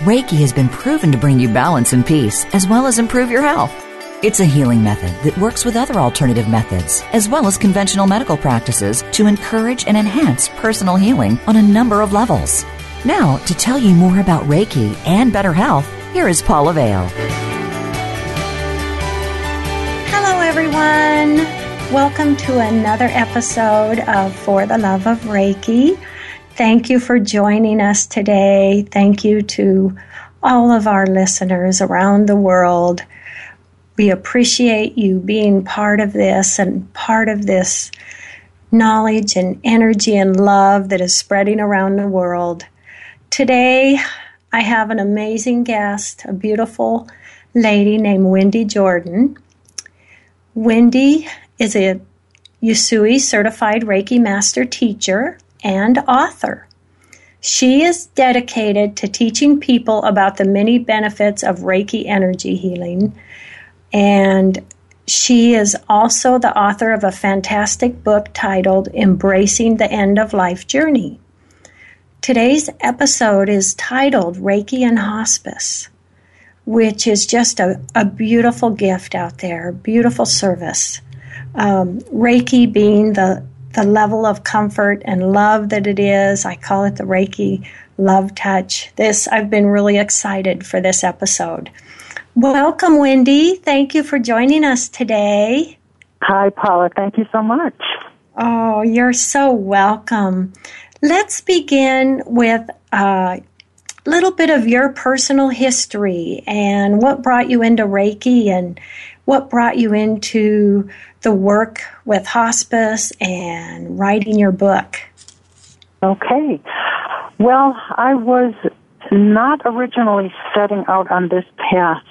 Reiki has been proven to bring you balance and peace, as well as improve your health. It's a healing method that works with other alternative methods, as well as conventional medical practices, to encourage and enhance personal healing on a number of levels. Now, to tell you more about Reiki and better health, here is Paula Vale. Hello, everyone. Welcome to another episode of For the Love of Reiki. Thank you for joining us today. Thank you to all of our listeners around the world. We appreciate you being part of this and part of this knowledge and energy and love that is spreading around the world. Today, I have an amazing guest, a beautiful lady named Wendy Jordan. Wendy is a Usui certified Reiki master teacher and author. She is dedicated to teaching people about the many benefits of Reiki energy healing. And she is also the author of a fantastic book titled Embracing the End of Life Journey. Today's episode is titled Reiki and Hospice, which is just a, a beautiful gift out there, beautiful service. Um, Reiki being the the level of comfort and love that it is. I call it the Reiki love touch. This, I've been really excited for this episode. Welcome, Wendy. Thank you for joining us today. Hi, Paula. Thank you so much. Oh, you're so welcome. Let's begin with a little bit of your personal history and what brought you into Reiki and what brought you into the work with hospice and writing your book? Okay. Well, I was not originally setting out on this path,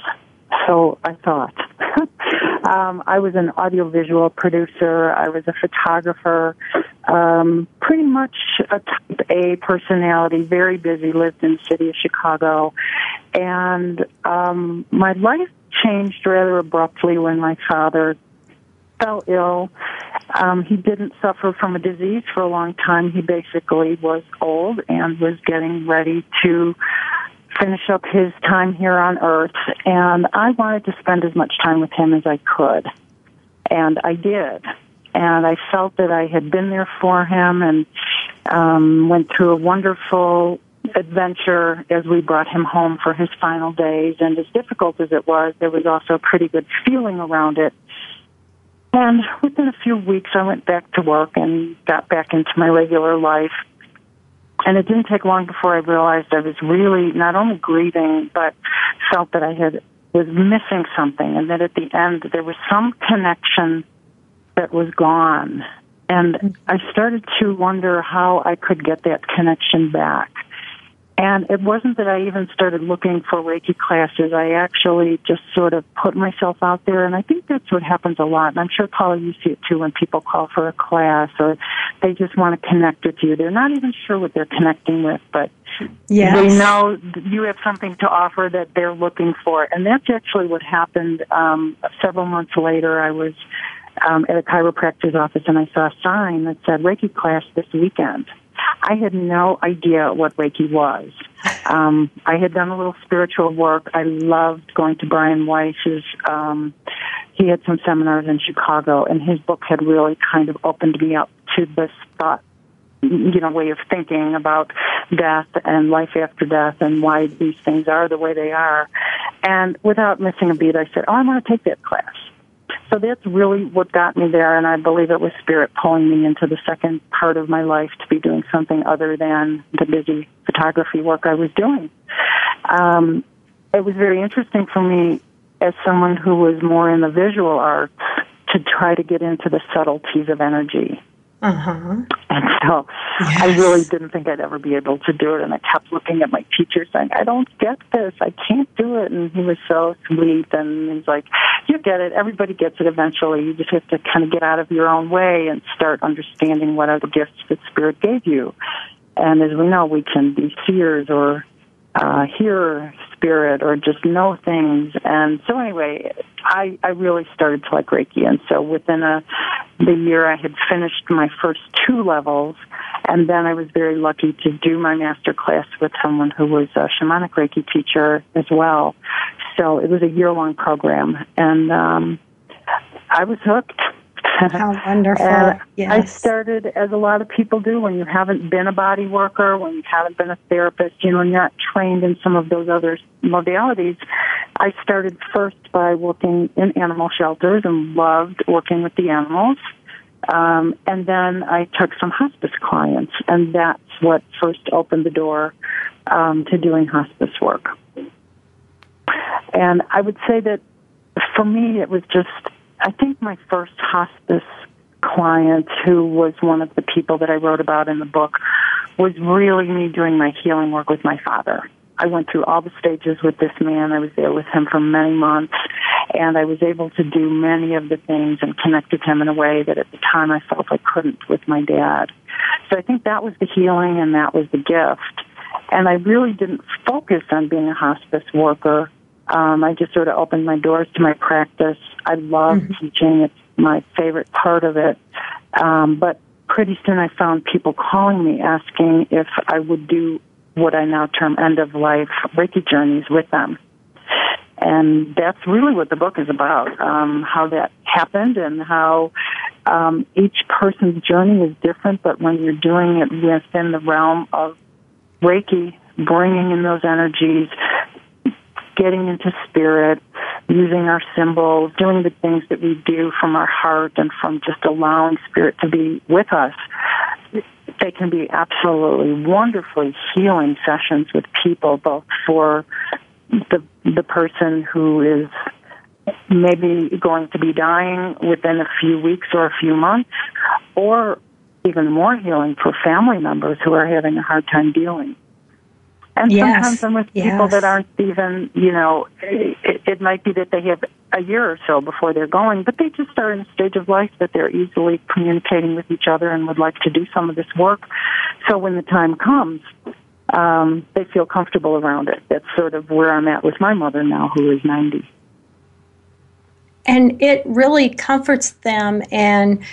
so I thought. um, I was an audiovisual producer. I was a photographer. Um, pretty much a type A personality, very busy, lived in the city of Chicago. And um, my life changed rather abruptly when my father fell ill. Um, he didn't suffer from a disease for a long time. He basically was old and was getting ready to finish up his time here on earth. And I wanted to spend as much time with him as I could. And I did. And I felt that I had been there for him and um, went through a wonderful adventure as we brought him home for his final days. And as difficult as it was, there was also a pretty good feeling around it. And within a few weeks, I went back to work and got back into my regular life. And it didn't take long before I realized I was really not only grieving, but felt that I had was missing something, and that at the end there was some connection that was gone. And I started to wonder how I could get that connection back. And it wasn't that I even started looking for Reiki classes. I actually just sort of put myself out there, and I think that's what happens a lot. And I'm sure, Paula, you see it too when people call for a class or they just want to connect with you. They're not even sure what they're connecting with, but yes. they know you have something to offer that they're looking for. And that's actually what happened um, several months later. I was um, at a chiropractor's office, and I saw a sign that said Reiki class this weekend. I had no idea what Reiki was. Um, I had done a little spiritual work. I loved going to Brian Weiss's. Um, he had some seminars in Chicago, and his book had really kind of opened me up to this thought, you know, way of thinking about death and life after death and why these things are the way they are. And without missing a beat, I said, "Oh, I want to take that class." So that's really what got me there, and I believe it was spirit pulling me into the second part of my life to be doing something other than the busy photography work I was doing. Um, it was very interesting for me as someone who was more in the visual arts to try to get into the subtleties of energy. Uh-huh. And so yes. I really didn't think I'd ever be able to do it. And I kept looking at my teacher saying, I don't get this. I can't do it. And he was so sweet. And he's like, you get it. Everybody gets it eventually. You just have to kind of get out of your own way and start understanding what are the gifts that Spirit gave you. And as we know, we can be seers or uh, hear spirit or just know things. And so anyway, I, I really started to like Reiki. And so within a, the year I had finished my first two levels and then I was very lucky to do my master class with someone who was a shamanic Reiki teacher as well. So it was a year long program and, um, I was hooked. How wonderful. yes. I started, as a lot of people do, when you haven't been a body worker, when you haven't been a therapist, you know, you're not trained in some of those other modalities. I started first by working in animal shelters and loved working with the animals. Um, and then I took some hospice clients, and that's what first opened the door um, to doing hospice work. And I would say that for me, it was just I think my first hospice client, who was one of the people that I wrote about in the book, was really me doing my healing work with my father. I went through all the stages with this man. I was there with him for many months, and I was able to do many of the things and connect with him in a way that at the time I felt I couldn't with my dad. So I think that was the healing and that was the gift. And I really didn't focus on being a hospice worker um, I just sort of opened my doors to my practice. I love mm-hmm. teaching; it's my favorite part of it. Um, but pretty soon, I found people calling me asking if I would do what I now term end of life Reiki journeys with them. And that's really what the book is about, um, how that happened and how um, each person's journey is different, but when you're doing it within the realm of Reiki, bringing in those energies, getting into spirit, using our symbols, doing the things that we do from our heart and from just allowing spirit to be with us. They can be absolutely wonderfully healing sessions with people, both for the the person who is maybe going to be dying within a few weeks or a few months, or even more healing for family members who are having a hard time dealing. And yes. sometimes I'm with yes. people that aren't even, you know, it, it might be that they have a year or so before they're going, but they just are in a stage of life that they're easily communicating with each other and would like to do some of this work. So when the time comes, um, they feel comfortable around it. That's sort of where I'm at with my mother now, who is 90. And it really comforts them and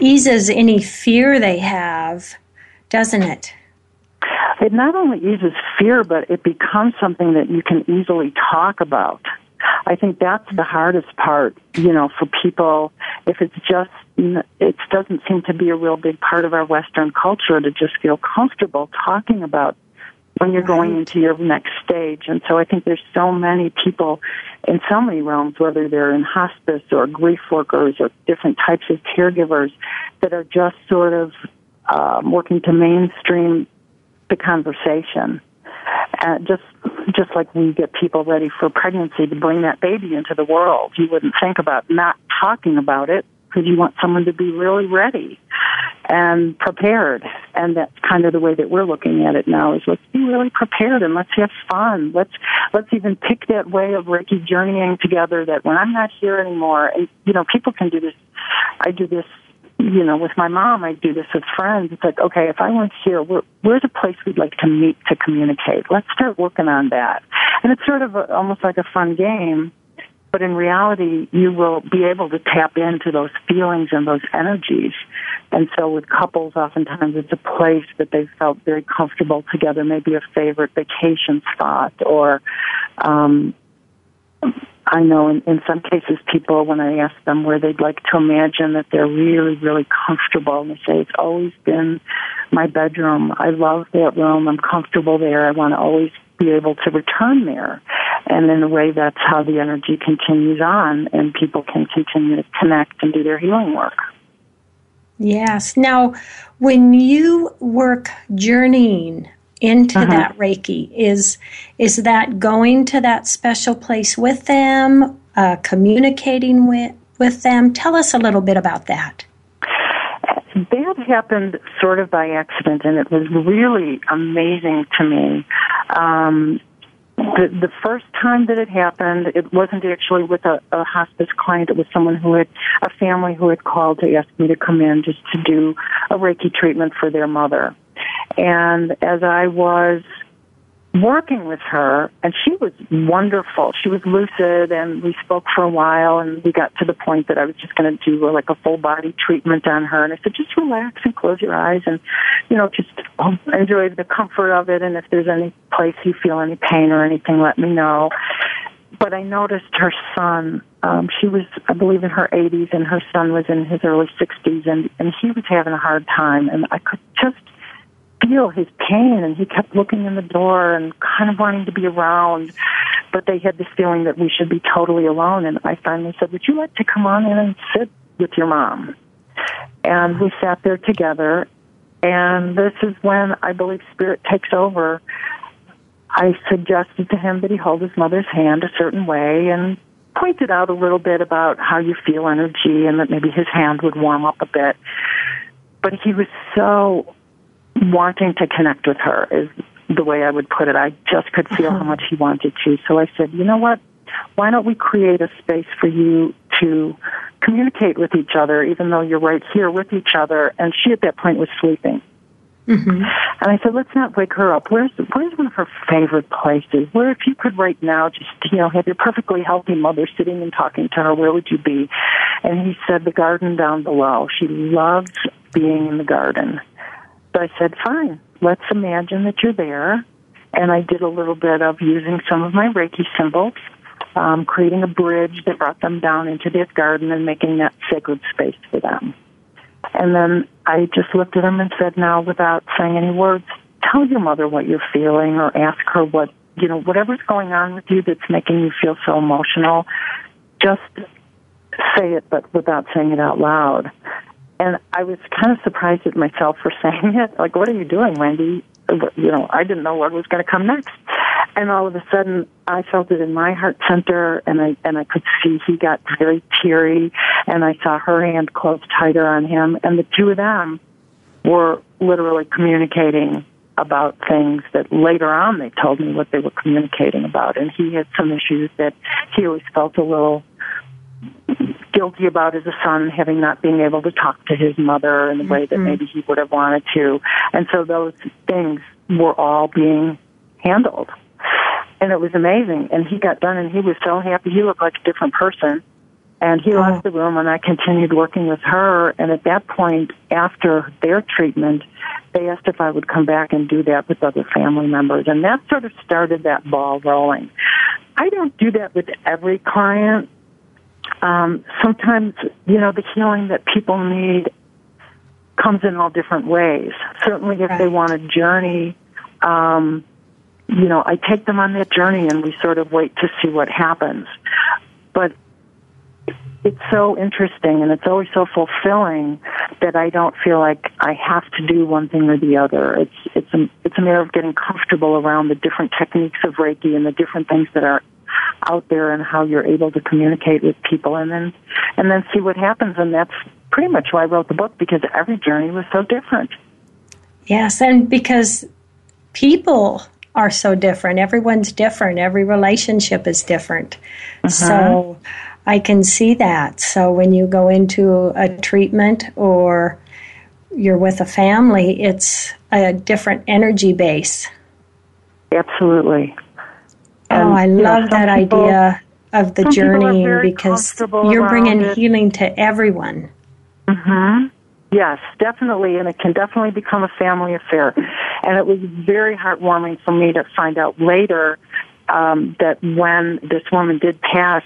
eases any fear they have, doesn't it? It not only eases fear, but it becomes something that you can easily talk about. I think that's the hardest part, you know, for people. If it's just, it doesn't seem to be a real big part of our Western culture to just feel comfortable talking about when you're going into your next stage. And so I think there's so many people in so many realms, whether they're in hospice or grief workers or different types of caregivers, that are just sort of um, working to mainstream the conversation. And just just like we get people ready for pregnancy to bring that baby into the world, you wouldn't think about not talking about it because you want someone to be really ready and prepared. And that's kind of the way that we're looking at it now is let's be really prepared and let's have fun. Let's, let's even pick that way of Reiki journeying together that when I'm not here anymore, and, you know, people can do this. I do this you know, with my mom, I do this with friends. It's like, okay, if I weren't here, where, where's a place we'd like to meet to communicate? Let's start working on that. And it's sort of a, almost like a fun game, but in reality, you will be able to tap into those feelings and those energies. And so with couples, oftentimes it's a place that they felt very comfortable together, maybe a favorite vacation spot or, um, I know in, in some cases people, when I ask them where they'd like to imagine that they're really, really comfortable, and they say, it's always been my bedroom. I love that room. I'm comfortable there. I want to always be able to return there. And in a way, that's how the energy continues on, and people can continue to connect and do their healing work. Yes. Now, when you work journeying into uh-huh. that Reiki? Is is that going to that special place with them, uh, communicating with, with them. Tell us a little bit about that. That happened sort of by accident, and it was really amazing to me. Um, the, the first time that it happened, it wasn't actually with a, a hospice client. It was someone who had, a family who had called to ask me to come in just to do a Reiki treatment for their mother. And as I was working with her, and she was wonderful. She was lucid, and we spoke for a while, and we got to the point that I was just going to do like a full body treatment on her. And I said, just relax and close your eyes, and you know, just enjoy the comfort of it. And if there's any place you feel any pain or anything, let me know. But I noticed her son. Um, she was, I believe, in her 80s, and her son was in his early 60s, and and he was having a hard time, and I could just feel his pain and he kept looking in the door and kind of wanting to be around. But they had this feeling that we should be totally alone. And i finally said would you like to come on in and sit with your mom? And we sat there together. And this is when i believe spirit takes over. I suggested to him that he hold his mother's hand a certain way and pointed out a little bit about how you feel energy and that maybe his hand would warm up a bit. But he was so wanting to connect with her is the way I would put it. I just could feel uh-huh. how much he wanted to. So I said, you know what? Why don't we create a space for you to communicate with each other, even though you're right here with each other? And she at that point was sleeping. Mm-hmm. And I said, let's not wake her up. Where's where's one of her favorite places? Where if you could right now just you know have your perfectly healthy mother sitting and talking to her, where would you be? And he said, the garden down below. She loves being in the garden. So I said, fine, let's imagine that you're there. And I did a little bit of using some of my Reiki symbols, um, creating a bridge that brought them down into this garden and making that sacred space for them. And then I just looked at them and said, now without saying any words, tell your mother what you're feeling or ask her what, you know, whatever's going on with you that's making you feel so emotional, just say it but without saying it out loud. And I was kind of surprised at myself for saying it. Like, what are you doing, Wendy? You know, I didn't know what was going to come next. And all of a sudden, I felt it in my heart center, and I and I could see he got very teary, and I saw her hand close tighter on him, and the two of them were literally communicating about things that later on they told me what they were communicating about. And he had some issues that he always felt a little guilty about as a son having not being able to talk to his mother in the way that mm-hmm. maybe he would have wanted to. And so those things were all being handled. And it was amazing. And he got done and he was so happy. He looked like a different person. And he oh. left the room and I continued working with her. And at that point, after their treatment, they asked if I would come back and do that with other family members. And that sort of started that ball rolling. I don't do that with every client um, sometimes, you know, the healing that people need comes in all different ways. Certainly, if right. they want a journey, um, you know, I take them on that journey and we sort of wait to see what happens. But it's so interesting and it's always so fulfilling that I don't feel like I have to do one thing or the other. It's it's a it's a matter of getting comfortable around the different techniques of Reiki and the different things that are out there and how you're able to communicate with people and then and then see what happens and that's pretty much why I wrote the book because every journey was so different. Yes, and because people are so different. Everyone's different. Every relationship is different. Uh-huh. So I can see that. So when you go into a treatment or you're with a family, it's a different energy base. Absolutely. And, oh, I love know, that people, idea of the journey because you're bringing it. healing to everyone. Mhm. Yes, definitely, and it can definitely become a family affair. And it was very heartwarming for me to find out later um, that when this woman did pass,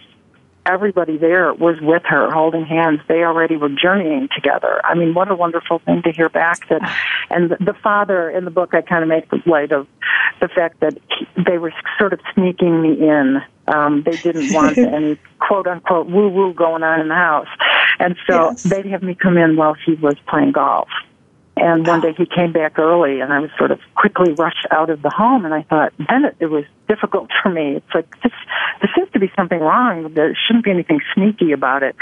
everybody there was with her, holding hands. They already were journeying together. I mean, what a wonderful thing to hear back. That, and the father in the book, I kind of make light of the fact that they were sort of sneaking me in. Um, they didn't want any quote unquote woo woo going on in the house, and so yes. they'd have me come in while he was playing golf. And one ah. day he came back early and I was sort of quickly rushed out of the home and I thought, then it, it was difficult for me. It's like, this, there seems to be something wrong. There shouldn't be anything sneaky about it.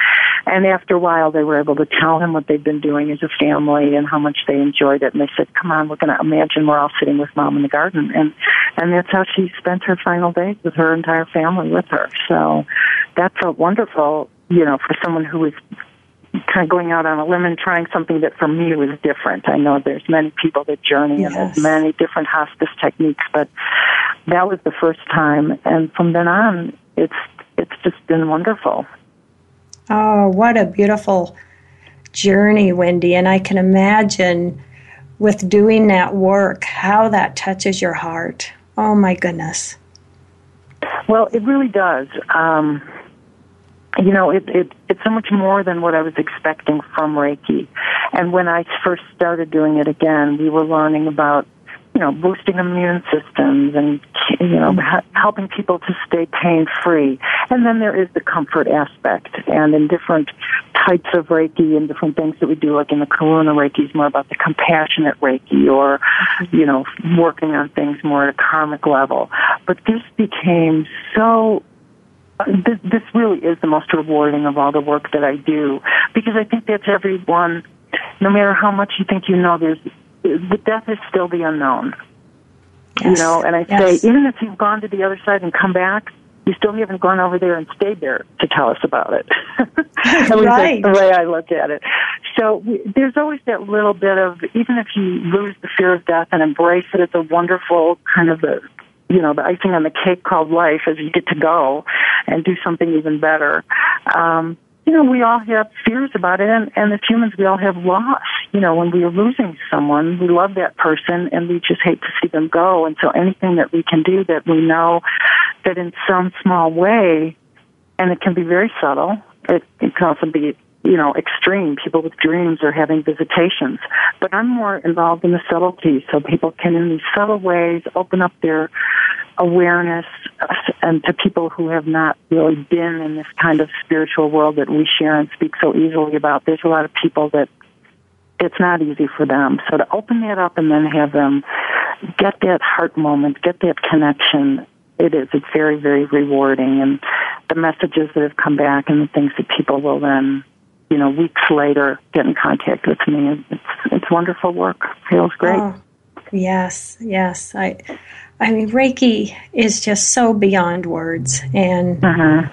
And after a while they were able to tell him what they'd been doing as a family and how much they enjoyed it. And they said, come on, we're going to imagine we're all sitting with mom in the garden. And, and that's how she spent her final days with her entire family with her. So that felt wonderful, you know, for someone who was kind of going out on a limb and trying something that for me was different. I know there's many people that journey yes. and there's many different hospice techniques, but that was the first time, and from then on, it's it's just been wonderful. Oh, what a beautiful journey, Wendy! And I can imagine with doing that work how that touches your heart. Oh my goodness. Well, it really does. Um, you know, it, it, it's so much more than what I was expecting from Reiki. And when I first started doing it again, we were learning about, you know, boosting immune systems and, you know, helping people to stay pain free. And then there is the comfort aspect. And in different types of Reiki and different things that we do, like in the Karuna Reiki is more about the compassionate Reiki or, mm-hmm. you know, working on things more at a karmic level. But this became so Uh, this, this really is the most rewarding of all the work that I do because I think that's everyone, no matter how much you think you know, there's, the death is still the unknown. Yes. You know, and I yes. say, even if you've gone to the other side and come back, you still haven't gone over there and stayed there to tell us about it. right. That's the way I look at it. So there's always that little bit of, even if you lose the fear of death and embrace it it's a wonderful kind of a you know, the icing on the cake called life as you get to go and do something even better. Um, you know, we all have fears about it, and, and as humans, we all have loss. You know, when we are losing someone, we love that person, and we just hate to see them go. And so, anything that we can do that we know that in some small way, and it can be very subtle, it, it can also be you know, extreme. People with dreams are having visitations. But I'm more involved in the subtleties so people can in these subtle ways open up their awareness uh, and to people who have not really been in this kind of spiritual world that we share and speak so easily about. There's a lot of people that it's not easy for them. So to open that up and then have them get that heart moment, get that connection, it is. It's very, very rewarding. And the messages that have come back and the things that people will then you know, weeks later get in contact with me. It's it's wonderful work. Feels great. Oh, yes, yes. I I mean Reiki is just so beyond words and uh-huh.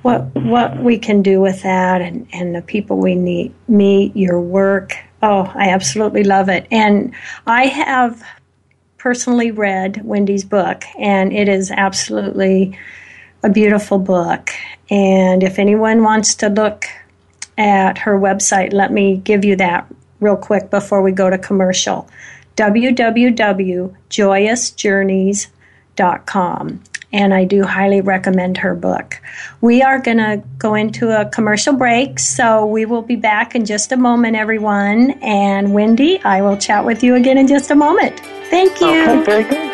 what what we can do with that and, and the people we meet meet, your work. Oh, I absolutely love it. And I have personally read Wendy's book and it is absolutely a beautiful book. And if anyone wants to look at her website. Let me give you that real quick before we go to commercial www.joyousjourneys.com. And I do highly recommend her book. We are going to go into a commercial break, so we will be back in just a moment, everyone. And Wendy, I will chat with you again in just a moment. Thank you. Okay,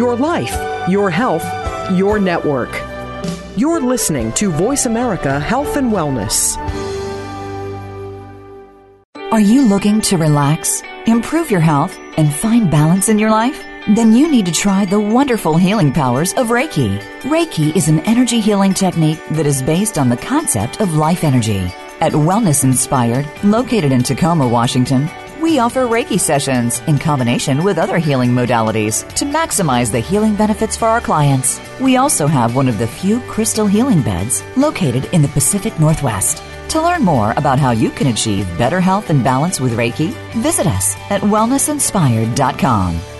Your life, your health, your network. You're listening to Voice America Health and Wellness. Are you looking to relax, improve your health, and find balance in your life? Then you need to try the wonderful healing powers of Reiki. Reiki is an energy healing technique that is based on the concept of life energy. At Wellness Inspired, located in Tacoma, Washington, we offer Reiki sessions in combination with other healing modalities to maximize the healing benefits for our clients. We also have one of the few crystal healing beds located in the Pacific Northwest. To learn more about how you can achieve better health and balance with Reiki, visit us at wellnessinspired.com.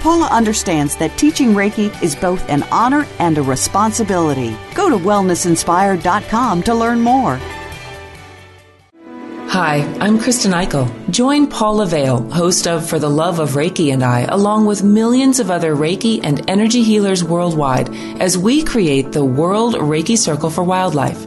Paula understands that teaching Reiki is both an honor and a responsibility. Go to wellnessinspired.com to learn more. Hi, I'm Kristen Eichel. Join Paula Vale, host of For the Love of Reiki and I, along with millions of other Reiki and energy healers worldwide, as we create the World Reiki Circle for Wildlife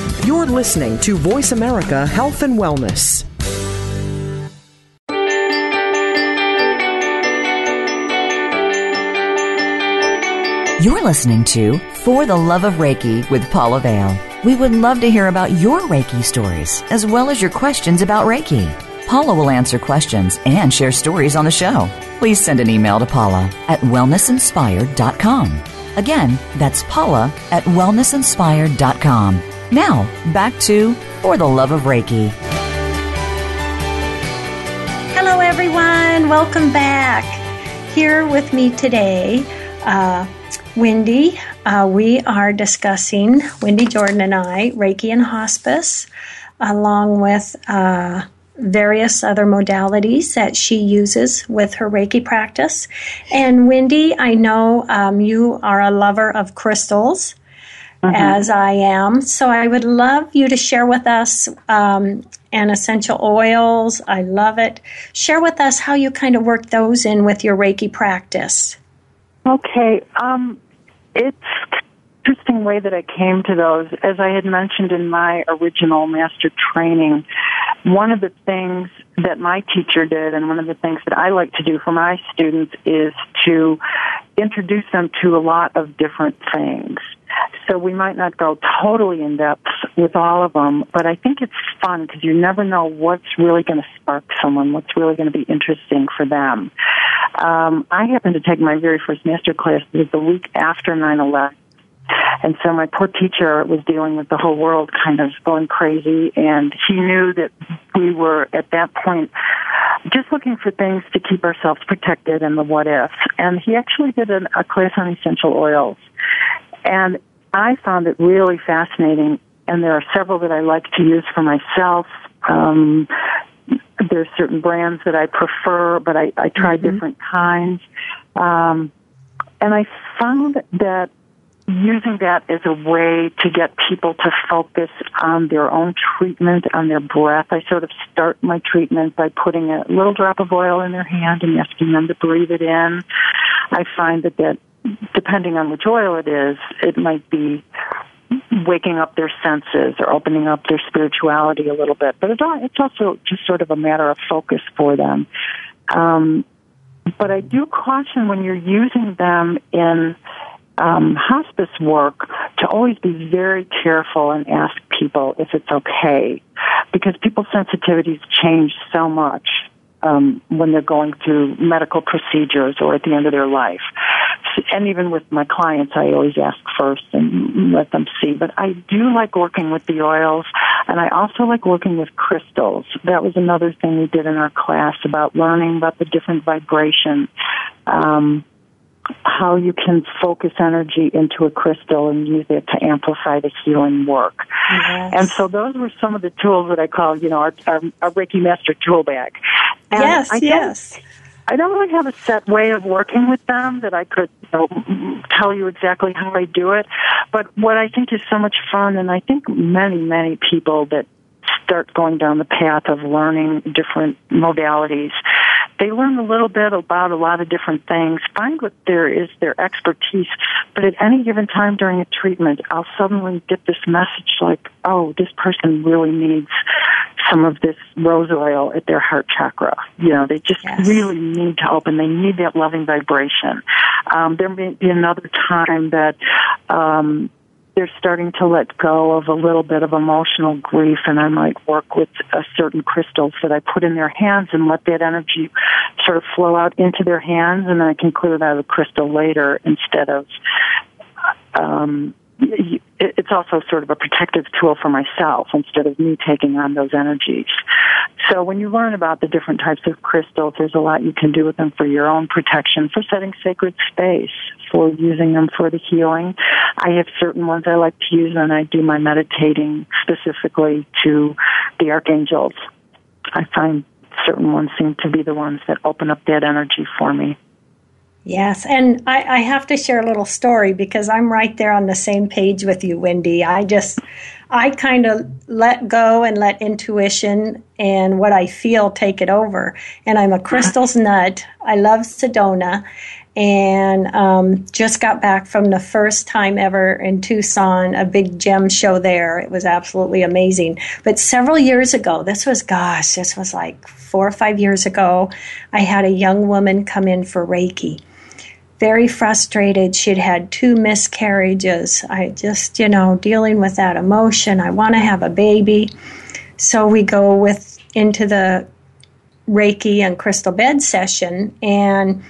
You're listening to Voice America Health and Wellness. You're listening to For the Love of Reiki with Paula Vale. We would love to hear about your Reiki stories as well as your questions about Reiki. Paula will answer questions and share stories on the show. Please send an email to Paula at wellnessinspired.com. Again, that's Paula at wellnessinspired.com. Now, back to For the Love of Reiki. Hello, everyone. Welcome back. Here with me today, uh, Wendy. Uh, we are discussing, Wendy Jordan and I, Reiki and Hospice, along with uh, various other modalities that she uses with her Reiki practice. And Wendy, I know um, you are a lover of crystals mm-hmm. as I am. So I would love you to share with us um, and essential oils. I love it. Share with us how you kind of work those in with your Reiki practice. Okay. Um, it's interesting way that I came to those. As I had mentioned in my original master training, one of the things that my teacher did and one of the things that I like to do for my students is to introduce them to a lot of different things. So we might not go totally in depth with all of them, but I think it's fun because you never know what's really going to spark someone, what's really going to be interesting for them. Um, I happened to take my very first master class the week after 9-11. And so my poor teacher was dealing with the whole world kind of going crazy and he knew that we were at that point just looking for things to keep ourselves protected and the what ifs. And he actually did an, a class on essential oils. And I found it really fascinating, and there are several that I like to use for myself. Um, there's certain brands that I prefer, but I, I try mm-hmm. different kinds. Um, and I found that using that as a way to get people to focus on their own treatment, on their breath. I sort of start my treatment by putting a little drop of oil in their hand and asking them to breathe it in. I find that that depending on which oil it is, it might be waking up their senses or opening up their spirituality a little bit. But it's also just sort of a matter of focus for them. Um, but I do caution when you're using them in um, hospice work to always be very careful and ask people if it's okay because people's sensitivities change so much um, when they're going through medical procedures or at the end of their life. And even with my clients, I always ask first and let them see. But I do like working with the oils, and I also like working with crystals. That was another thing we did in our class about learning about the different vibration. Um, how you can focus energy into a crystal and use it to amplify the healing work. Yes. And so those were some of the tools that I call, you know, our, our, our Reiki Master tool bag. And yes, yes. I don't really have a set way of working with them that I could you know, tell you exactly how I do it. But what I think is so much fun, and I think many, many people that start going down the path of learning different modalities, they learn a little bit about a lot of different things, find what there is their expertise, but at any given time during a treatment, I'll suddenly get this message like, oh, this person really needs some of this rose oil at their heart chakra. You know, they just yes. really need help and they need that loving vibration. Um, there may be another time that um, they're starting to let go of a little bit of emotional grief and I might work with uh, certain crystals that I put in their hands and let that energy sort of flow out into their hands and then I can clear it out of the crystal later instead of um, it's also sort of a protective tool for myself instead of me taking on those energies. So when you learn about the different types of crystals, there's a lot you can do with them for your own protection, for setting sacred space, for using them for the healing. I have certain ones I like to use when I do my meditating specifically to the archangels. I find certain ones seem to be the ones that open up that energy for me. Yes, and I, I, have to share a little story because I'm right there on the same page with you, Wendy. I just, I kind of let go and let intuition and what I feel take it over. And I'm a crystals nut. I love Sedona, and um, just got back from the first time ever in Tucson, a big gem show there. It was absolutely amazing. But several years ago, this was, gosh, this was like four or five years ago, I had a young woman come in for Reiki very frustrated. She'd had two miscarriages. I just, you know, dealing with that emotion. I want to have a baby. So we go with into the Reiki and crystal bed session and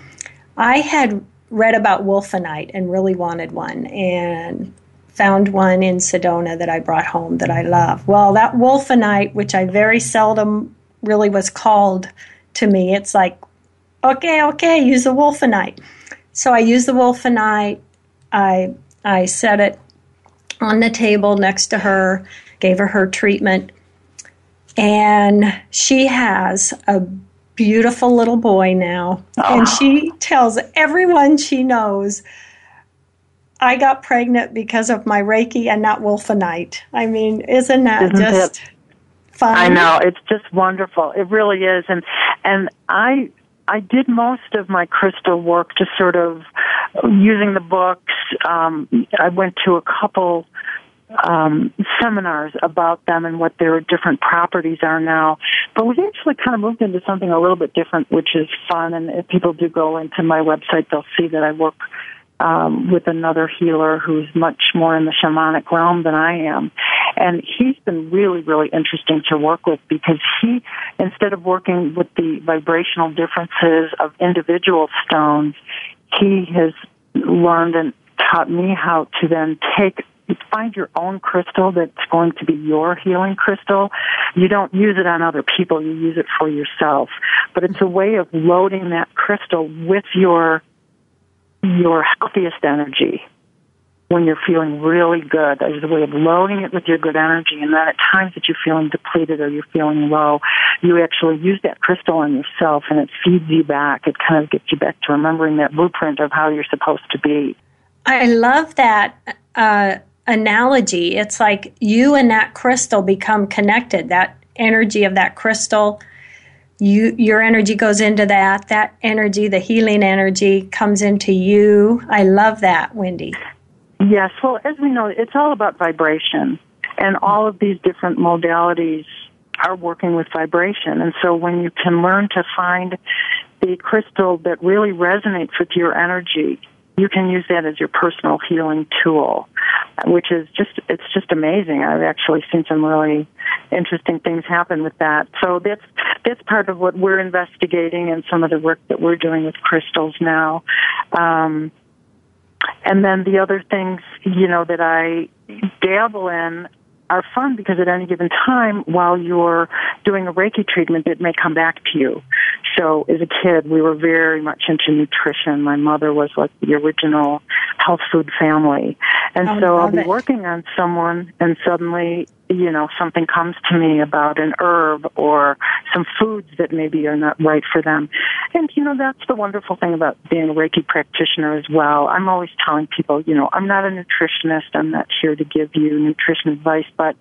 I had read about Wulfenite and really wanted one and found one in Sedona that I brought home that I love. Well, that Wulfenite, which I very seldom really was called to me, it's like, okay, okay, use the Wulfenite. So I used the Wulfenite. I I set it on the table next to her, gave her her treatment, and she has a beautiful little boy now, oh. and ah. she tells everyone she knows. I got pregnant because of my Reiki and not Wulfenite. I mean, isn't that isn't just it? fun? I know it's just wonderful. It really is, and and I I did most of my crystal work just sort of using the books. Um, I went to a couple um, seminars about them and what their different properties are now. But we've actually kind of moved into something a little bit different, which is fun. And if people do go into my website, they'll see that I work um, with another healer who's much more in the shamanic realm than I am. And he's been really, really interesting to work with because he, instead of working with the vibrational differences of individual stones, he has learned and taught me how to then take find your own crystal that's going to be your healing crystal. You don't use it on other people, you use it for yourself. But it's a way of loading that crystal with your your healthiest energy when you're feeling really good. There's a way of loading it with your good energy, and then at times that you're feeling depleted or you're feeling low, you actually use that crystal on yourself, and it feeds you back. It kind of gets you back to remembering that blueprint of how you're supposed to be. I love that uh, analogy. It's like you and that crystal become connected. That energy of that crystal you your energy goes into that that energy the healing energy comes into you. I love that wendy. Yes well as we know it's all about vibration and all of these different modalities are working with vibration. And so when you can learn to find the crystal that really resonates with your energy you can use that as your personal healing tool, which is just, it's just amazing. I've actually seen some really interesting things happen with that. So that's, that's part of what we're investigating and some of the work that we're doing with crystals now. Um, and then the other things, you know, that I dabble in are fun because at any given time while you're doing a Reiki treatment, it may come back to you. So as a kid, we were very much into nutrition. My mother was like the original health food family. And oh, so I'll be it. working on someone and suddenly you know, something comes to me about an herb or some foods that maybe are not right for them. And, you know, that's the wonderful thing about being a Reiki practitioner as well. I'm always telling people, you know, I'm not a nutritionist. I'm not here to give you nutrition advice, but,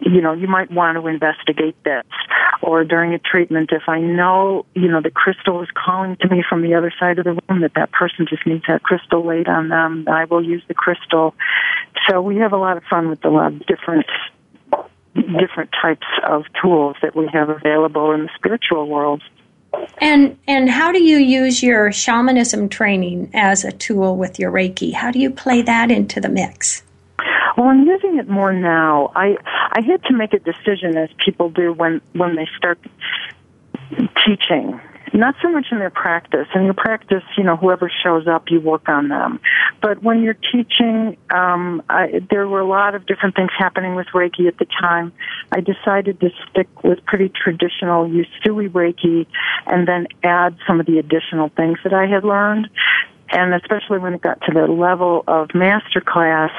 you know, you might want to investigate this or during a treatment, if I know, you know, the crystal is calling to me from the other side of the room that that person just needs that crystal laid on them, I will use the crystal. So we have a lot of fun with the lab, different different types of tools that we have available in the spiritual world. And and how do you use your shamanism training as a tool with your Reiki? How do you play that into the mix? Well, I'm using it more now. I I had to make a decision, as people do when when they start teaching. Not so much in their practice. In your practice, you know, whoever shows up, you work on them. But when you're teaching, um, I, there were a lot of different things happening with Reiki at the time. I decided to stick with pretty traditional Usui Reiki and then add some of the additional things that I had learned. And especially when it got to the level of master class,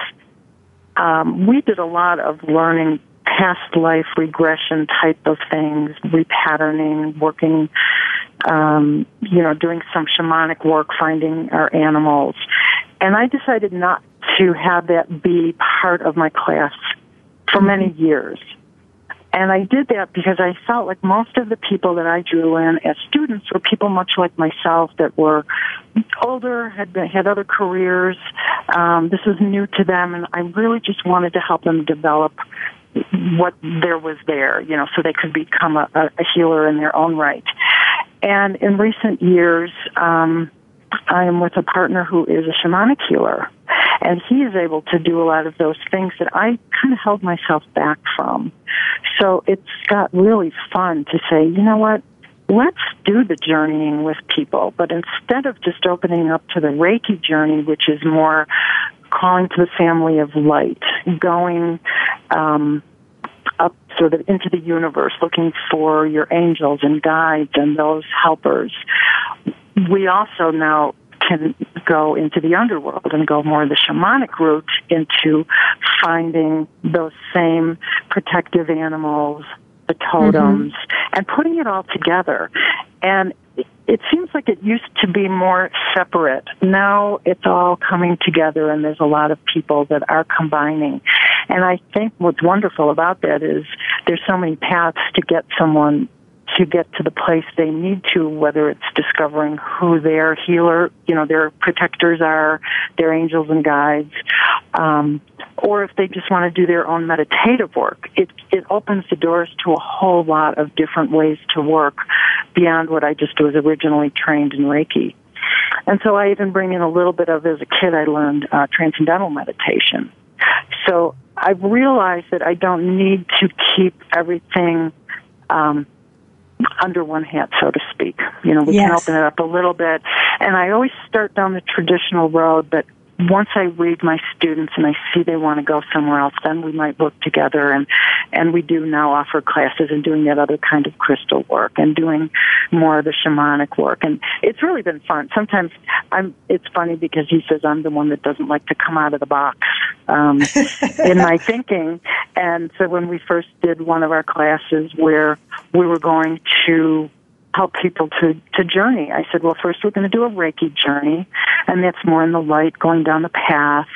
um, we did a lot of learning past life regression type of things, repatterning, working, um, you know, doing some shamanic work, finding our animals. And I decided not to have that be part of my class for many years. And I did that because I felt like most of the people that I drew in as students were people much like myself that were older, had been, had other careers. Um, this was new to them, and I really just wanted to help them develop what there was there, you know, so they could become a, a healer in their own right. And in recent years, um, I am with a partner who is a shamanic healer, and he is able to do a lot of those things that I kind of held myself back from. So it's got really fun to say, you know what? Let's do the journeying with people, but instead of just opening up to the Reiki journey, which is more calling to the family of light, going um, up sort of into the universe, looking for your angels and guides and those helpers. We also now can go into the underworld and go more the shamanic route into finding those same protective animals, the totems, mm-hmm. and putting it all together. And it seems like it used to be more separate. Now it's all coming together and there's a lot of people that are combining. And I think what's wonderful about that is there's so many paths to get someone to get to the place they need to, whether it's discovering who their healer, you know, their protectors are, their angels and guides, um, or if they just want to do their own meditative work. It it opens the doors to a whole lot of different ways to work beyond what I just was originally trained in Reiki. And so I even bring in a little bit of, as a kid, I learned uh, transcendental meditation. So I've realized that I don't need to keep everything um, under one hat, so to speak. You know, we yes. can open it up a little bit. And I always start down the traditional road, but once I read my students and I see they want to go somewhere else, then we might work together. And and we do now offer classes and doing that other kind of crystal work and doing more of the shamanic work. And it's really been fun. Sometimes I'm. It's funny because he says I'm the one that doesn't like to come out of the box um, in my thinking. And so when we first did one of our classes where we were going to help people to, to journey. I said, well, first we're going to do a Reiki journey, and that's more in the light, going down the path,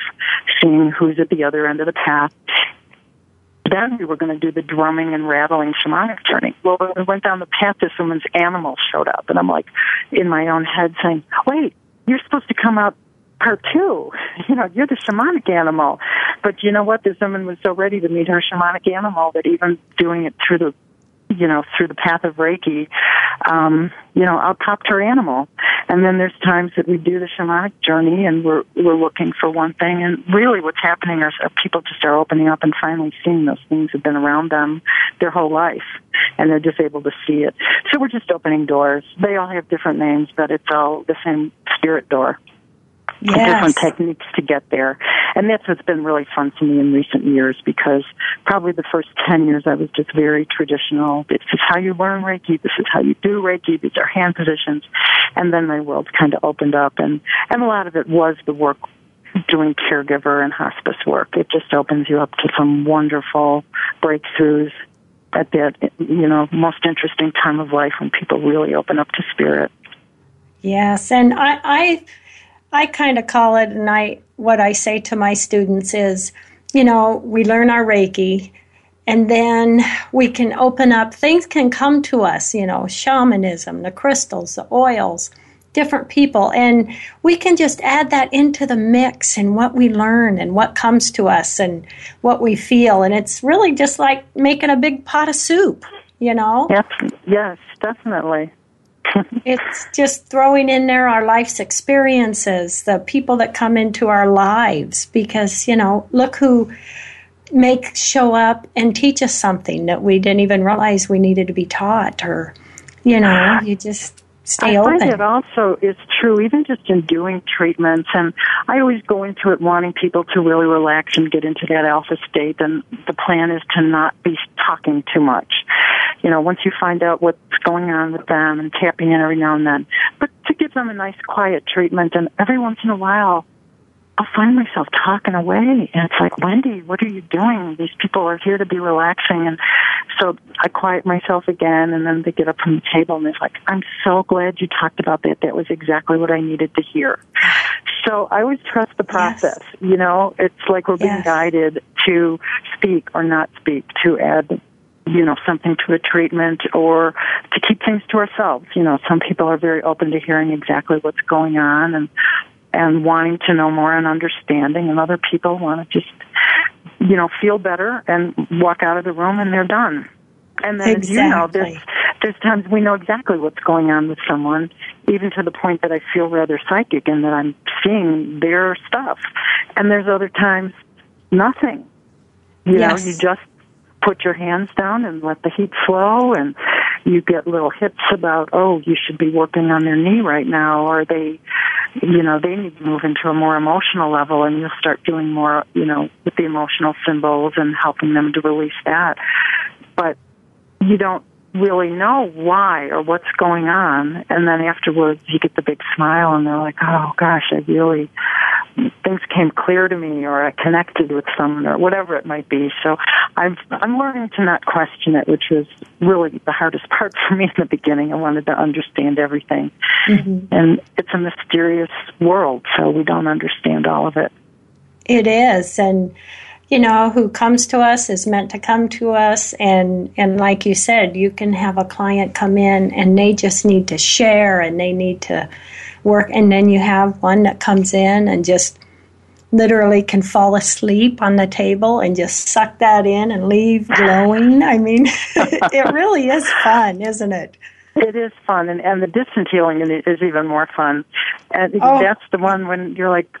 seeing who's at the other end of the path. Then we were going to do the drumming and rattling shamanic journey. Well, when we went down the path, this woman's animal showed up, and I'm like, in my own head saying, wait, you're supposed to come out part two. You know, you're the shamanic animal. But you know what? This woman was so ready to meet her shamanic animal that even doing it through the you know, through the path of Reiki, um, you know, I'll talk to her animal. And then there's times that we do the shamanic journey and we're, we're looking for one thing. And really what's happening is people just are opening up and finally seeing those things have been around them their whole life. And they're just able to see it. So we're just opening doors. They all have different names, but it's all the same spirit door yes. different techniques to get there. And that's what's been really fun for me in recent years because probably the first 10 years I was just very traditional. This is how you learn Reiki. This is how you do Reiki. These are hand positions. And then my world kind of opened up and, and a lot of it was the work doing caregiver and hospice work. It just opens you up to some wonderful breakthroughs at that, you know, most interesting time of life when people really open up to spirit. Yes, and I, I I kind of call it, and I what I say to my students is, you know, we learn our Reiki, and then we can open up. Things can come to us you know shamanism the crystals the oils different people and we can just add that into the mix and what we learn and what comes to us and what we feel and it's really just like making a big pot of soup you know? Yes yes definitely it's just throwing in there our life's experiences the people that come into our lives because you know look who make show up and teach us something that we didn't even realize we needed to be taught or you know you just stay I open find it also is true even just in doing treatments and I always go into it wanting people to really relax and get into that alpha state and the plan is to not be talking too much. You know, once you find out what's going on with them and tapping in every now and then. But to give them a nice quiet treatment and every once in a while I'll find myself talking away, and it's like, Wendy, what are you doing? These people are here to be relaxing, and so I quiet myself again, and then they get up from the table, and it's like, I'm so glad you talked about that. That was exactly what I needed to hear. So I always trust the process. Yes. You know, it's like we're being yes. guided to speak or not speak, to add you know, something to a treatment or to keep things to ourselves. You know, some people are very open to hearing exactly what's going on and and wanting to know more and understanding, and other people want to just, you know, feel better and walk out of the room and they're done. And then, exactly. you know, there's, there's times we know exactly what's going on with someone, even to the point that I feel rather psychic and that I'm seeing their stuff. And there's other times, nothing. You yes. know, you just put your hands down and let the heat flow and you get little hits about, oh, you should be working on their knee right now, or they, you know, they need to move into a more emotional level, and you'll start doing more, you know, with the emotional symbols and helping them to release that. But you don't really know why or what's going on, and then afterwards you get the big smile, and they're like, oh gosh, I really things came clear to me or I connected with someone or whatever it might be. So I've, I'm learning to not question it, which was really the hardest part for me in the beginning. I wanted to understand everything. Mm-hmm. And it's a mysterious world, so we don't understand all of it. It is. And, you know, who comes to us is meant to come to us. And, and like you said, you can have a client come in and they just need to share and they need to work, and then you have one that comes in and just literally can fall asleep on the table and just suck that in and leave glowing. I mean, it really is fun, isn't it? It is fun, and and the distance healing is even more fun. And oh. that's the one when you're like,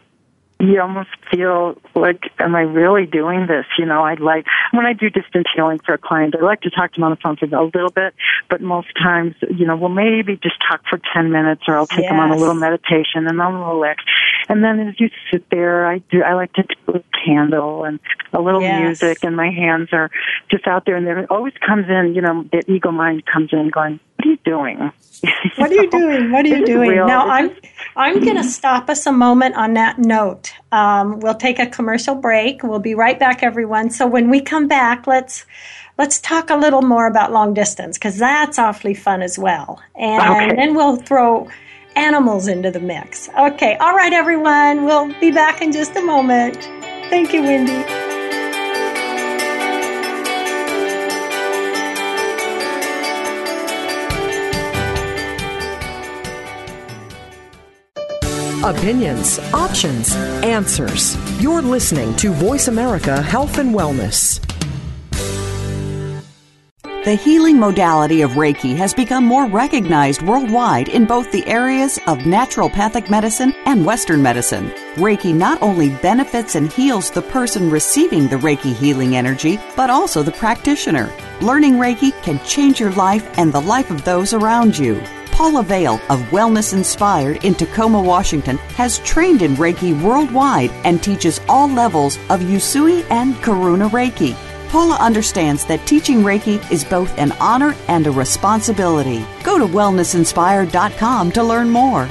you almost feel like, am I really doing this? You know, I like, when I do distance healing for a client, I like to talk to them on the phone for a little bit, but most times, you know, we'll maybe just talk for 10 minutes or I'll take yes. them on a little meditation and they'll relax. And then as you sit there, I do, I like to do a candle and a little yes. music and my hands are just out there and there always comes in, you know, that ego mind comes in going, what are you doing? what are you doing? What are you doing? Now I'm I'm going to stop us a moment on that note. Um, we'll take a commercial break. We'll be right back, everyone. So when we come back, let's let's talk a little more about long distance because that's awfully fun as well. And okay. then we'll throw animals into the mix. Okay, all right, everyone. We'll be back in just a moment. Thank you, Wendy. Opinions, options, answers. You're listening to Voice America Health and Wellness. The healing modality of Reiki has become more recognized worldwide in both the areas of naturopathic medicine and Western medicine. Reiki not only benefits and heals the person receiving the Reiki healing energy, but also the practitioner. Learning Reiki can change your life and the life of those around you. Paula Vale of Wellness Inspired in Tacoma, Washington, has trained in Reiki worldwide and teaches all levels of Usui and Karuna Reiki. Paula understands that teaching Reiki is both an honor and a responsibility. Go to wellnessinspired.com to learn more.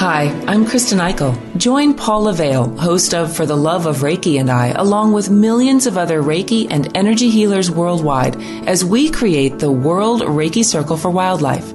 Hi, I'm Kristen Eichel. Join Paula Vale, host of For the Love of Reiki and I, along with millions of other Reiki and energy healers worldwide, as we create the World Reiki Circle for Wildlife.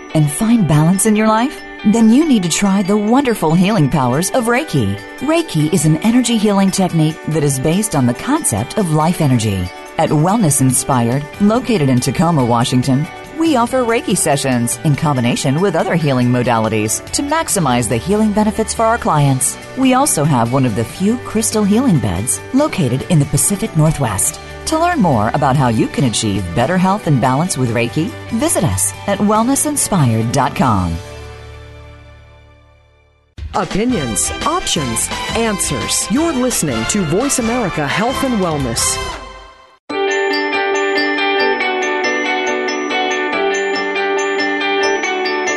and find balance in your life? Then you need to try the wonderful healing powers of Reiki. Reiki is an energy healing technique that is based on the concept of life energy. At Wellness Inspired, located in Tacoma, Washington, we offer Reiki sessions in combination with other healing modalities to maximize the healing benefits for our clients. We also have one of the few crystal healing beds located in the Pacific Northwest. To learn more about how you can achieve better health and balance with Reiki, visit us at wellnessinspired.com. Opinions, options, answers. You're listening to Voice America Health and Wellness.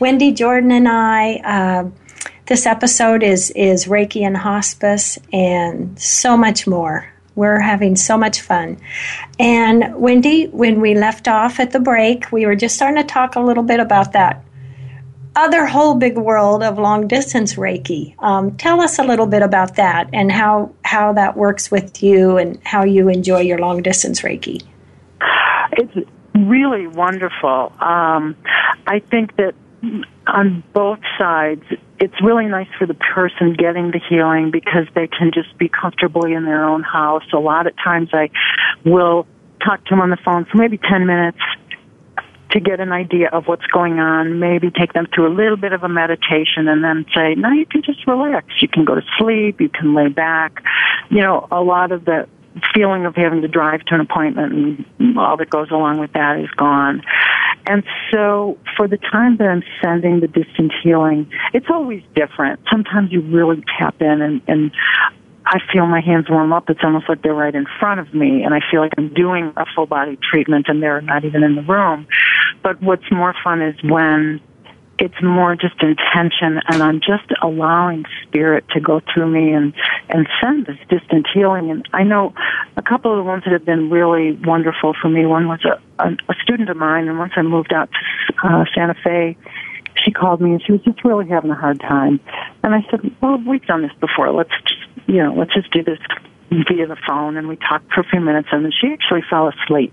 Wendy Jordan and I. Uh, this episode is is Reiki and hospice, and so much more. We're having so much fun. And Wendy, when we left off at the break, we were just starting to talk a little bit about that other whole big world of long distance Reiki. Um, tell us a little bit about that and how how that works with you and how you enjoy your long distance Reiki. It's really wonderful. Um, I think that on both sides, it's really nice for the person getting the healing because they can just be comfortably in their own house. A lot of times I will talk to them on the phone for maybe 10 minutes to get an idea of what's going on, maybe take them through a little bit of a meditation and then say, now you can just relax. You can go to sleep, you can lay back. You know, a lot of the feeling of having to drive to an appointment and all that goes along with that is gone. And so for the time that I'm sending the distant healing, it's always different. Sometimes you really tap in and, and I feel my hands warm up. It's almost like they're right in front of me and I feel like I'm doing a full body treatment and they're not even in the room. But what's more fun is when it's more just intention and I'm just allowing spirit to go through me and, and send this distant healing. And I know a couple of the ones that have been really wonderful for me. One was a, a, a student of mine and once I moved out to uh, Santa Fe, she called me and she was just really having a hard time. And I said, well, we've done this before. Let's just, you know, let's just do this via the phone. And we talked for a few minutes and then she actually fell asleep.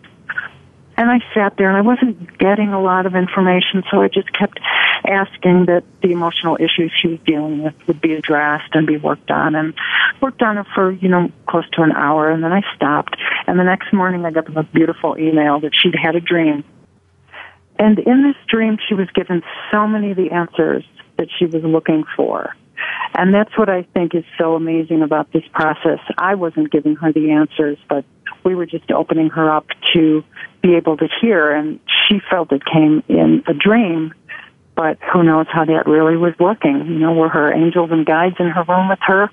And I sat there and I wasn't getting a lot of information, so I just kept asking that the emotional issues she was dealing with would be addressed and be worked on and worked on it for, you know, close to an hour and then I stopped. And the next morning I got a beautiful email that she'd had a dream. And in this dream she was given so many of the answers that she was looking for. And that's what I think is so amazing about this process. I wasn't giving her the answers, but we were just opening her up to be able to hear and she felt it came in a dream but who knows how that really was working you know were her angels and guides in her room with her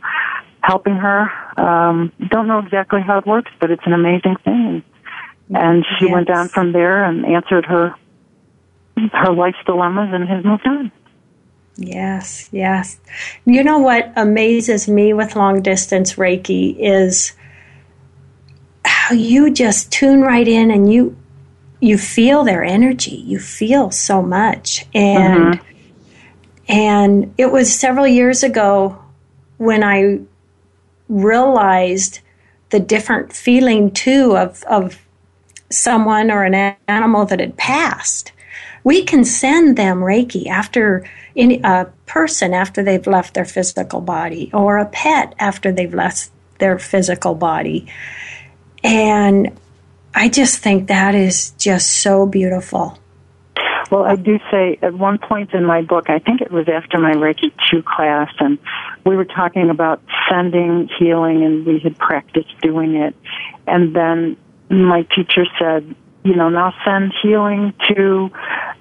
helping her um don't know exactly how it works but it's an amazing thing and she yes. went down from there and answered her her life's dilemmas and has moved on yes yes you know what amazes me with long distance reiki is how you just tune right in and you you feel their energy. You feel so much. And mm-hmm. and it was several years ago when I realized the different feeling too of of someone or an animal that had passed. We can send them Reiki after in, a person after they've left their physical body, or a pet after they've left their physical body. And I just think that is just so beautiful. Well, I do say at one point in my book, I think it was after my Reiki 2 class, and we were talking about sending healing, and we had practiced doing it. And then my teacher said, you know, now send healing to,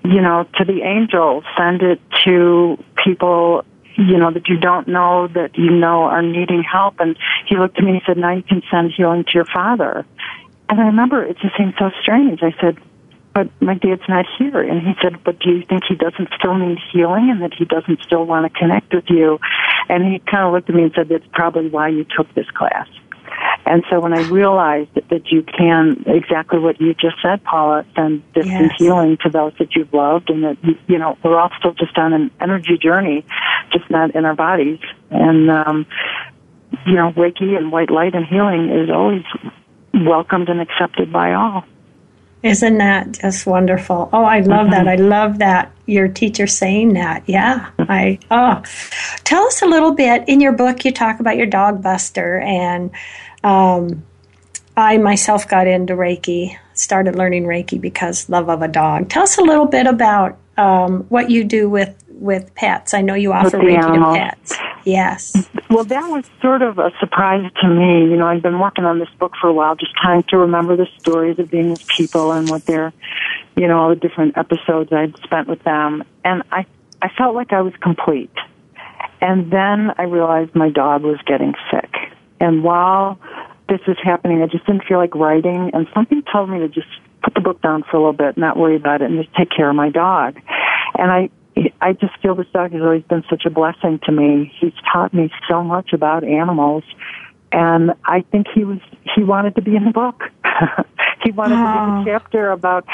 you know, to the angels, send it to people you know, that you don't know that you know are needing help. And he looked at me and he said, now you can send healing to your father. And I remember it just seemed so strange. I said, but my dad's not here. And he said, but do you think he doesn't still need healing and that he doesn't still want to connect with you? And he kind of looked at me and said, that's probably why you took this class. And so when I realized that, that you can, exactly what you just said, Paula, send distant yes. healing to those that you've loved and that, you know, we're all still just on an energy journey, just not in our bodies. And, um, you know, Reiki and white light and healing is always welcomed and accepted by all. Isn't that just wonderful? Oh, I love mm-hmm. that. I love that your teacher saying that. Yeah. I oh. Tell us a little bit in your book you talk about your dog Buster and um, I myself got into Reiki, started learning Reiki because love of a dog. Tell us a little bit about um, what you do with with pets. I know you offer Reiki animals. to pets. Yes. Well, that was sort of a surprise to me. You know, I've been working on this book for a while, just trying to remember the stories of being with people and what their, you know, all the different episodes I'd spent with them, and I I felt like I was complete. And then I realized my dog was getting sick. And while this was happening, I just didn't feel like writing, and something told me to just put the book down for a little bit, not worry about it, and just take care of my dog. And I, I just feel this dog has always been such a blessing to me. He's taught me so much about animals, and I think he was he wanted to be in the book. he wanted to be a ah. chapter about,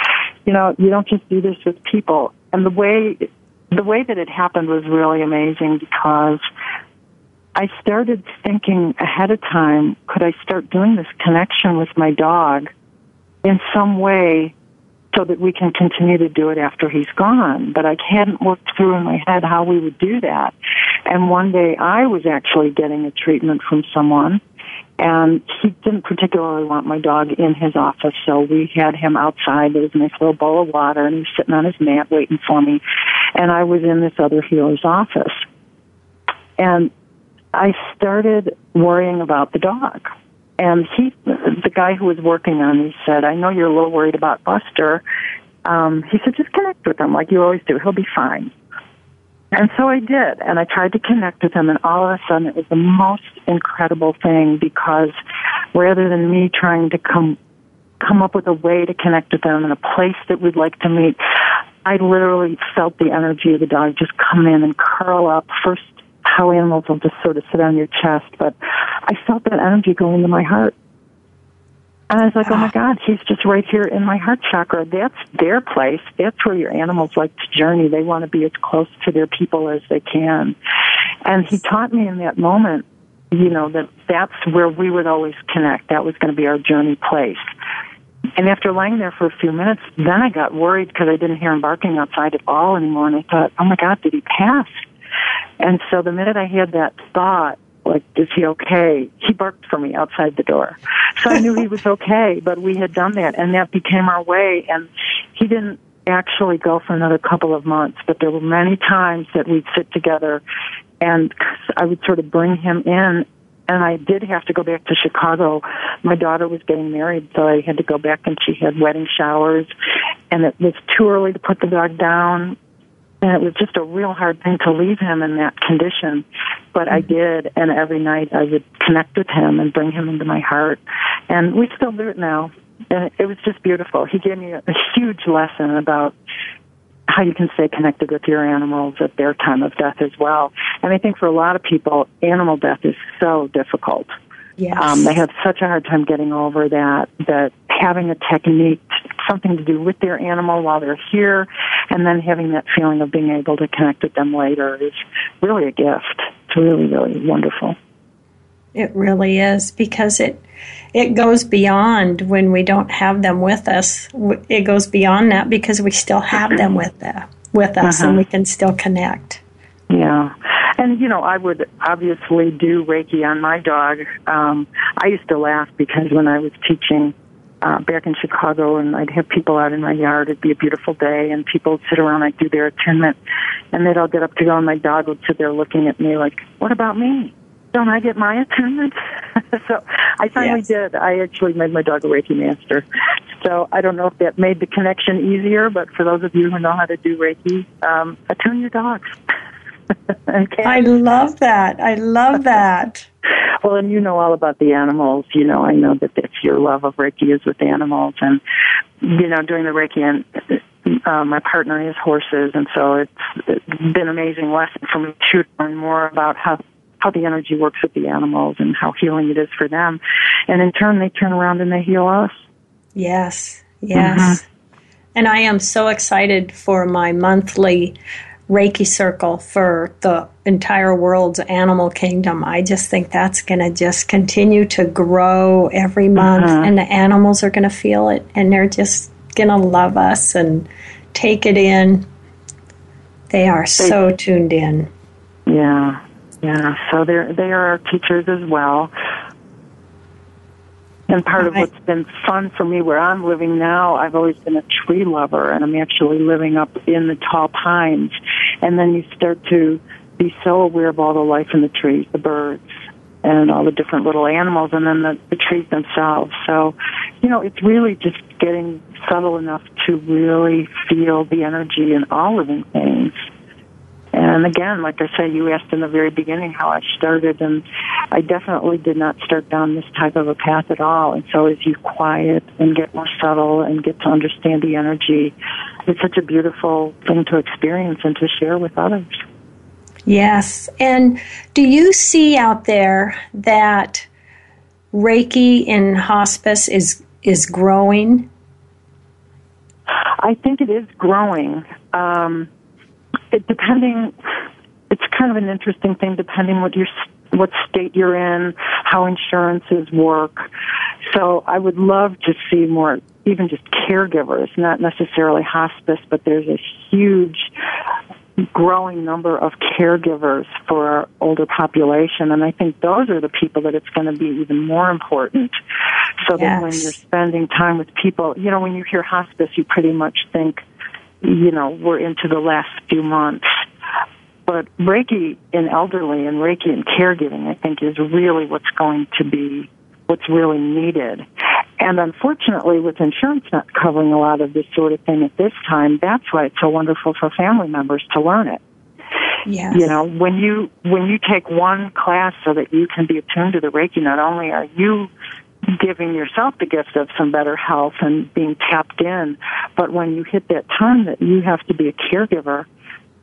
you know, you don't just do this with people. And the way the way that it happened was really amazing because I started thinking ahead of time, could I start doing this connection with my dog in some way so that we can continue to do it after he's gone? But I hadn't worked through in my head how we would do that. And one day I was actually getting a treatment from someone and he didn't particularly want my dog in his office, so we had him outside. There was a nice little bowl of water, and he was sitting on his mat waiting for me. And I was in this other healer's office. And I started worrying about the dog. And he, the guy who was working on me said, I know you're a little worried about Buster. Um, he said, just connect with him like you always do. He'll be fine. And so I did, and I tried to connect with him, and all of a sudden it was the most incredible thing because rather than me trying to come come up with a way to connect with them and a place that we'd like to meet, I literally felt the energy of the dog just come in and curl up first how animals will just sort of sit on your chest, but I felt that energy go into my heart. And I was like, oh my ah. God, he's just right here in my heart chakra. That's their place. That's where your animals like to journey. They want to be as close to their people as they can. And he taught me in that moment, you know, that that's where we would always connect. That was going to be our journey place. And after laying there for a few minutes, then I got worried because I didn't hear him barking outside at all anymore. And I thought, oh my God, did he pass? And so the minute I had that thought, like, is he okay? He barked for me outside the door. So I knew he was okay, but we had done that and that became our way and he didn't actually go for another couple of months, but there were many times that we'd sit together and I would sort of bring him in and I did have to go back to Chicago. My daughter was getting married, so I had to go back and she had wedding showers and it was too early to put the dog down and it was just a real hard thing to leave him in that condition. But I mm-hmm. did, and every night I would connect with him and bring him into my heart. And we still do it now. And it was just beautiful. He gave me a, a huge lesson about how you can stay connected with your animals at their time of death as well. And I think for a lot of people, animal death is so difficult. Yes. Um, they have such a hard time getting over that, that having a technique, something to do with their animal while they're here, and then having that feeling of being able to connect with them later is really a gift. It's really, really wonderful. It really is because it it goes beyond when we don't have them with us. It goes beyond that because we still have them with the, with us uh-huh. and we can still connect. Yeah. And you know, I would obviously do Reiki on my dog. Um, I used to laugh because when I was teaching uh, back in Chicago, and I'd have people out in my yard. It'd be a beautiful day, and people would sit around. I'd do their attunement, and they'd all get up to go, and my dog would sit there looking at me like, "What about me? Don't I get my attunement?" so I finally yes. did. I actually made my dog a Reiki master. So I don't know if that made the connection easier, but for those of you who know how to do Reiki, um, attune your dogs. okay. I love that. I love that. well, and you know all about the animals. You know, I know that that's your love of Reiki is with animals, and you know, doing the Reiki and uh, my partner has horses, and so it's, it's been an amazing lesson for me to learn more about how how the energy works with the animals and how healing it is for them, and in turn, they turn around and they heal us. Yes, yes. Mm-hmm. And I am so excited for my monthly Reiki circle for the entire world's animal kingdom. I just think that's going to just continue to grow every month, uh-huh. and the animals are going to feel it, and they're just going to love us and take it in. They are so tuned in. Yeah, yeah. So they're they are our teachers as well. And part of what's been fun for me where I'm living now, I've always been a tree lover and I'm actually living up in the tall pines. And then you start to be so aware of all the life in the trees, the birds and all the different little animals and then the, the trees themselves. So, you know, it's really just getting subtle enough to really feel the energy in all living things. And again, like I said, you asked in the very beginning how I started, and I definitely did not start down this type of a path at all. And so as you quiet and get more subtle and get to understand the energy, it's such a beautiful thing to experience and to share with others. Yes. And do you see out there that Reiki in hospice is is growing? I think it is growing. Um, it, depending, it's kind of an interesting thing depending what your what state you're in, how insurances work. So I would love to see more, even just caregivers, not necessarily hospice, but there's a huge growing number of caregivers for our older population and I think those are the people that it's going to be even more important so yes. that when you're spending time with people you know when you hear hospice you pretty much think you know, we're into the last few months. But Reiki in elderly and Reiki in caregiving, I think, is really what's going to be what's really needed. And unfortunately, with insurance not covering a lot of this sort of thing at this time, that's why it's so wonderful for family members to learn it. Yes. You know, when you when you take one class so that you can be attuned to the Reiki, not only are you giving yourself the gift of some better health and being tapped in. But when you hit that time that you have to be a caregiver,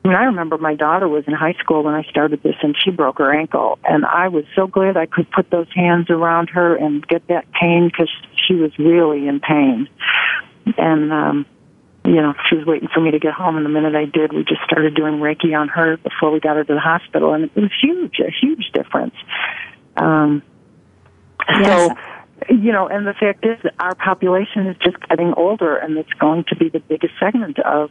I mean, I remember my daughter was in high school when I started this and she broke her ankle and I was so glad I could put those hands around her and get that pain because she was really in pain. And, um, you know, she was waiting for me to get home and the minute I did, we just started doing Reiki on her before we got her to the hospital and it was huge, a huge difference. Um, yes. so, you know, and the fact is our population is just getting older, and it's going to be the biggest segment of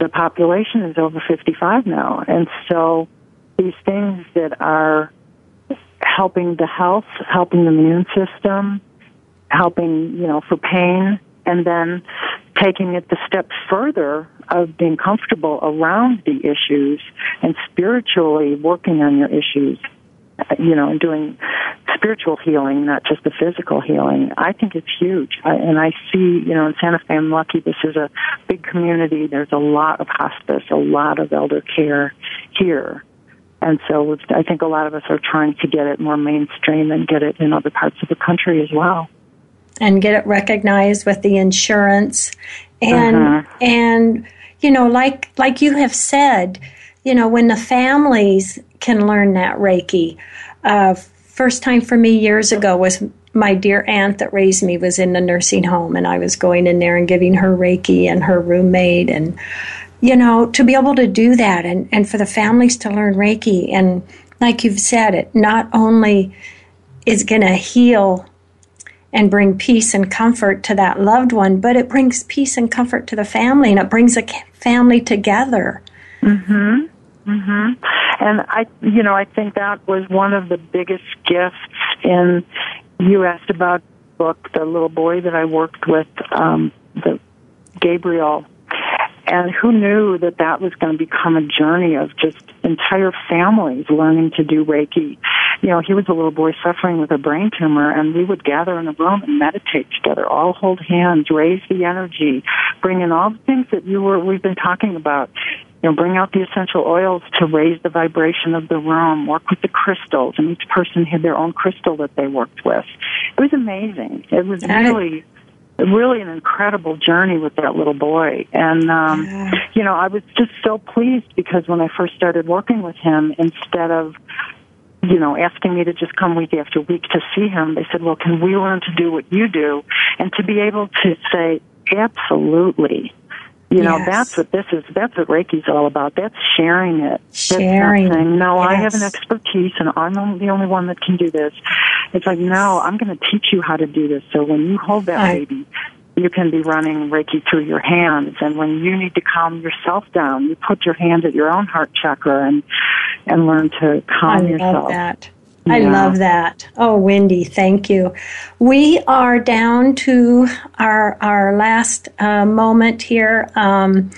the population is over 55 now. And so these things that are helping the health, helping the immune system, helping, you know, for pain, and then taking it the step further of being comfortable around the issues and spiritually working on your issues you know, and doing spiritual healing, not just the physical healing. I think it's huge. I, and I see, you know, in Santa Fe, I'm lucky. This is a big community. There's a lot of hospice, a lot of elder care here. And so I think a lot of us are trying to get it more mainstream and get it in other parts of the country as well. And get it recognized with the insurance. And, uh-huh. and, you know, like, like you have said, you know, when the families can learn that Reiki. Uh, first time for me years ago was my dear aunt that raised me was in the nursing home, and I was going in there and giving her Reiki and her roommate, and you know, to be able to do that, and and for the families to learn Reiki, and like you've said, it not only is going to heal and bring peace and comfort to that loved one, but it brings peace and comfort to the family and it brings a family together. Mhm. Mhm. And I you know, I think that was one of the biggest gifts in you asked about book, the little boy that I worked with um the Gabriel and who knew that that was going to become a journey of just entire families learning to do Reiki. You know, he was a little boy suffering with a brain tumor, and we would gather in a room and meditate together, all hold hands, raise the energy, bring in all the things that you were we've been talking about. You know, bring out the essential oils to raise the vibration of the room, work with the crystals, and each person had their own crystal that they worked with. It was amazing. It was really really an incredible journey with that little boy. And, um, yeah. you know, I was just so pleased because when I first started working with him, instead of, you know, asking me to just come week after week to see him, they said, well, can we learn to do what you do? And to be able to say, absolutely. You know, yes. that's what this is. That's what Reiki's all about. That's sharing it. Sharing. That's saying, no, yes. I have an expertise and I'm the only one that can do this. It's like, no, I'm going to teach you how to do this. So when you hold that right. baby, you can be running Reiki through your hands. And when you need to calm yourself down, you put your hand at your own heart chakra and, and learn to calm I yourself. Love that. I love that. Oh, Wendy, thank you. We are down to our our last uh, moment here. Um,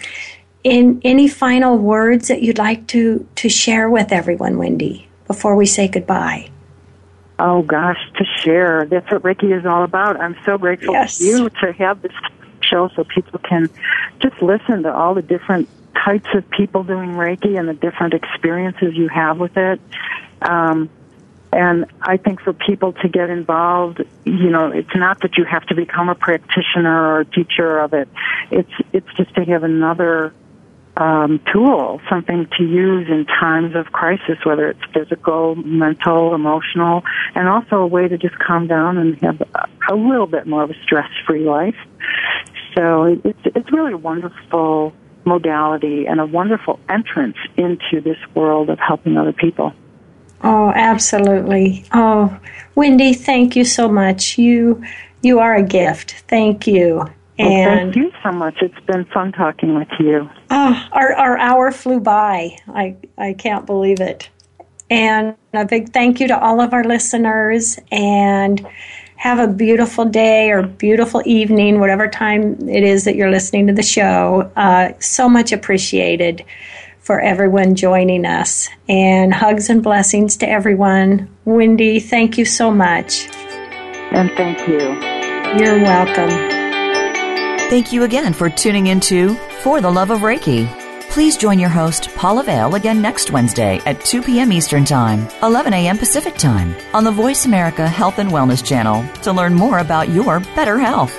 in any final words that you'd like to to share with everyone, Wendy, before we say goodbye? Oh gosh, to share. That's what Reiki is all about. I'm so grateful yes. to you to have this show so people can just listen to all the different types of people doing Reiki and the different experiences you have with it. Um, and I think for people to get involved, you know, it's not that you have to become a practitioner or a teacher of it. It's it's just to have another um, tool, something to use in times of crisis, whether it's physical, mental, emotional, and also a way to just calm down and have a, little bit more of a stress-free life. So it's it's really a wonderful modality and a wonderful entrance into this world of helping other people. Oh, absolutely. Oh, Wendy, thank you so much. You you are a gift. Thank you. Well, and thank you so much. It's been fun talking with you. Oh, our our hour flew by. I I can't believe it. And a big thank you to all of our listeners and have a beautiful day or beautiful evening, whatever time it is that you're listening to the show. Uh, so much appreciated for everyone joining us. And hugs and blessings to everyone. Wendy, thank you so much. And thank you. You're welcome. Thank you again for tuning into For the Love of Reiki. Please join your host, Paula Vale, again next Wednesday at 2 p.m. Eastern Time, 11 a.m. Pacific Time on the Voice America Health and Wellness Channel to learn more about your better health.